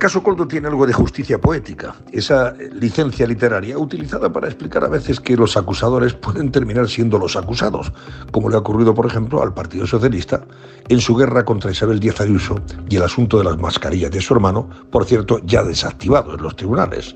caso Coldo tiene algo de justicia poética, esa licencia literaria utilizada para explicar a veces que los acusadores pueden terminar siendo los acusados, como le ha ocurrido, por ejemplo, al Partido Socialista en su guerra contra Isabel Díaz Ayuso y el asunto de las mascarillas de su hermano, por cierto, ya desactivado en los tribunales.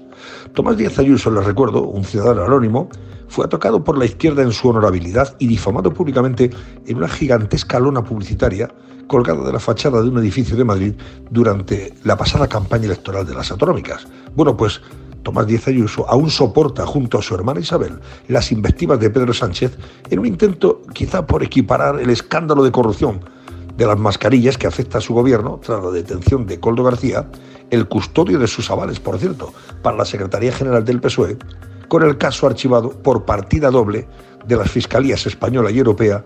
Tomás Díaz Ayuso, les recuerdo, un ciudadano anónimo, fue atacado por la izquierda en su honorabilidad y difamado públicamente en una gigantesca lona publicitaria colgada de la fachada de un edificio de Madrid durante la pasada campaña electoral de las autonómicas. Bueno, pues Tomás Díaz Ayuso aún soporta junto a su hermana Isabel las invectivas de Pedro Sánchez en un intento quizá por equiparar el escándalo de corrupción de las mascarillas que afecta a su gobierno tras la detención de Coldo García, el custodio de sus avales, por cierto, para la Secretaría General del PSOE, con el caso archivado por partida doble de las fiscalías española y europea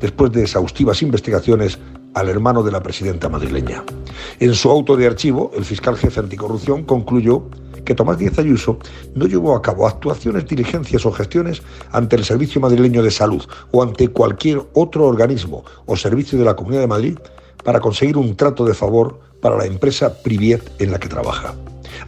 después de exhaustivas investigaciones al hermano de la presidenta madrileña. En su auto de archivo, el fiscal jefe anticorrupción concluyó que Tomás Díaz Ayuso no llevó a cabo actuaciones, diligencias o gestiones ante el Servicio Madrileño de Salud o ante cualquier otro organismo o servicio de la Comunidad de Madrid para conseguir un trato de favor para la empresa Priviet en la que trabaja.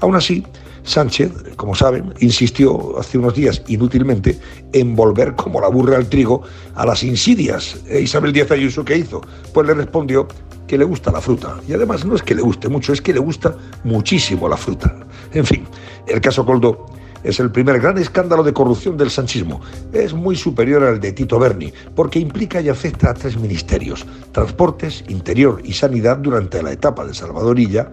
Aún así, Sánchez, como saben, insistió hace unos días inútilmente en volver como la burra al trigo a las insidias. E Isabel Díaz Ayuso, ¿qué hizo? Pues le respondió que le gusta la fruta. Y además no es que le guste mucho, es que le gusta muchísimo la fruta. En fin, el caso Coldo es el primer gran escándalo de corrupción del sanchismo. Es muy superior al de Tito Berni, porque implica y afecta a tres ministerios, transportes, interior y sanidad durante la etapa de Salvadorilla,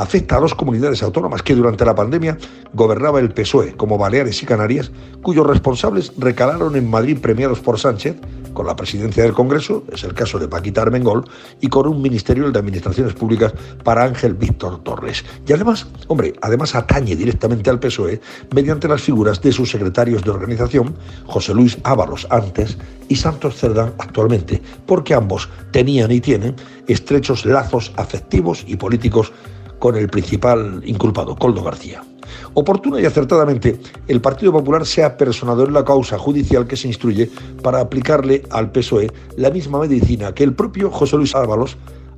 afecta a dos comunidades autónomas que durante la pandemia gobernaba el PSOE, como Baleares y Canarias, cuyos responsables recalaron en Madrid premiados por Sánchez, con la presidencia del Congreso, es el caso de Paquita Armengol, y con un ministerio de Administraciones Públicas para Ángel Víctor Torres. Y además, hombre, además atañe directamente al PSOE mediante las figuras de sus secretarios de organización, José Luis Ábalos antes y Santos Cerdán actualmente, porque ambos tenían y tienen estrechos lazos afectivos y políticos con el principal inculpado, Coldo García. Oportuna y acertadamente, el Partido Popular se ha personado en la causa judicial que se instruye para aplicarle al PSOE la misma medicina que el propio José Luis Ábalos,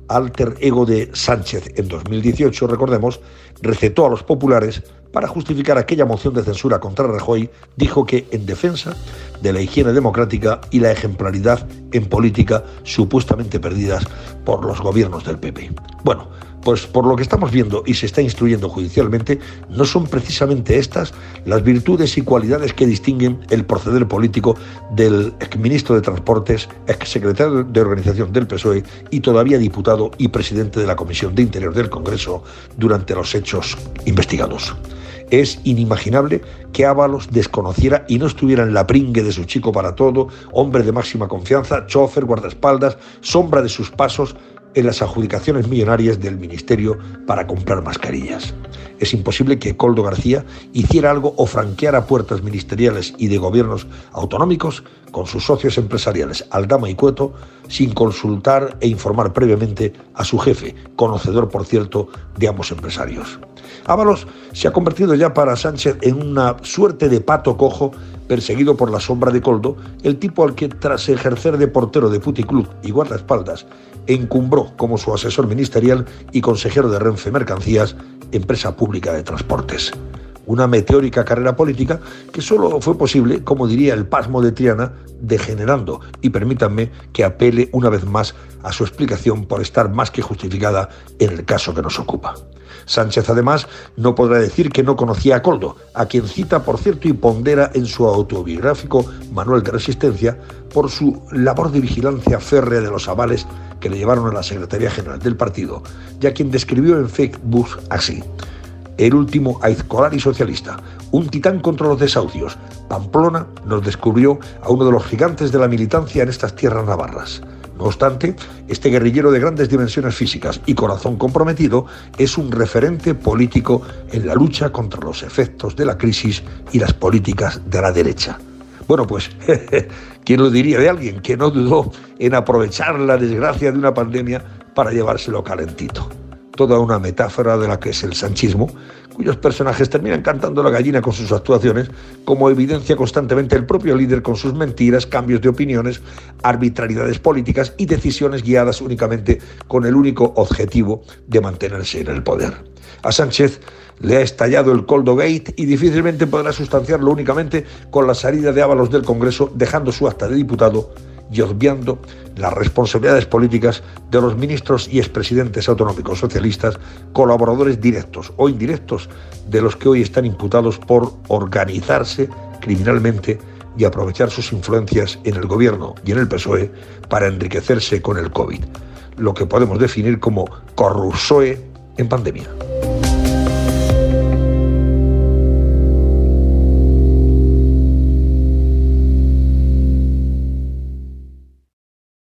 alter ego de Sánchez en 2018, recordemos, recetó a los populares para justificar aquella moción de censura contra Rajoy, dijo que en defensa de la higiene democrática y la ejemplaridad en política supuestamente perdidas por los gobiernos del PP. Bueno, pues por lo que estamos viendo y se está instruyendo judicialmente, no son precisamente estas las virtudes y cualidades que distinguen el proceder político del exministro de Transportes, exsecretario de Organización del PSOE y todavía diputado y presidente de la Comisión de Interior del Congreso durante los hechos investigados. Es inimaginable que Ábalos desconociera y no estuviera en la pringue de su chico para todo, hombre de máxima confianza, chofer, guardaespaldas, sombra de sus pasos, en las adjudicaciones millonarias del Ministerio para comprar mascarillas. Es imposible que Coldo García hiciera algo o franqueara puertas ministeriales y de gobiernos autonómicos con sus socios empresariales Aldama y Cueto sin consultar e informar previamente a su jefe, conocedor por cierto de ambos empresarios. Ábalos se ha convertido ya para Sánchez en una suerte de pato cojo perseguido por la sombra de Coldo, el tipo al que tras ejercer de portero de puticlub y guardaespaldas encumbró como su asesor ministerial y consejero de Renfe Mercancías, empresa pública de transportes. Una meteórica carrera política que solo fue posible, como diría el pasmo de Triana, degenerando, y permítanme que apele una vez más a su explicación por estar más que justificada en el caso que nos ocupa. Sánchez, además, no podrá decir que no conocía a Coldo, a quien cita, por cierto, y pondera en su autobiográfico Manuel de Resistencia por su labor de vigilancia férrea de los avales que le llevaron a la Secretaría General del partido, y a quien describió en Facebook así. El último aizcolari socialista, un titán contra los desahucios, Pamplona nos descubrió a uno de los gigantes de la militancia en estas tierras navarras. No obstante, este guerrillero de grandes dimensiones físicas y corazón comprometido es un referente político en la lucha contra los efectos de la crisis y las políticas de la derecha. Bueno, pues, ¿quién lo diría de alguien que no dudó en aprovechar la desgracia de una pandemia para llevárselo calentito? Toda una metáfora de la que es el sanchismo, cuyos personajes terminan cantando la gallina con sus actuaciones, como evidencia constantemente el propio líder con sus mentiras, cambios de opiniones, arbitrariedades políticas y decisiones guiadas únicamente con el único objetivo de mantenerse en el poder. A Sánchez le ha estallado el Coldo Gate y difícilmente podrá sustanciarlo únicamente con la salida de Ábalos del Congreso, dejando su acta de diputado y obviando las responsabilidades políticas de los ministros y expresidentes autonómicos socialistas, colaboradores directos o indirectos de los que hoy están imputados por organizarse criminalmente y aprovechar sus influencias en el gobierno y en el PSOE para enriquecerse con el COVID, lo que podemos definir como corrusoe en pandemia.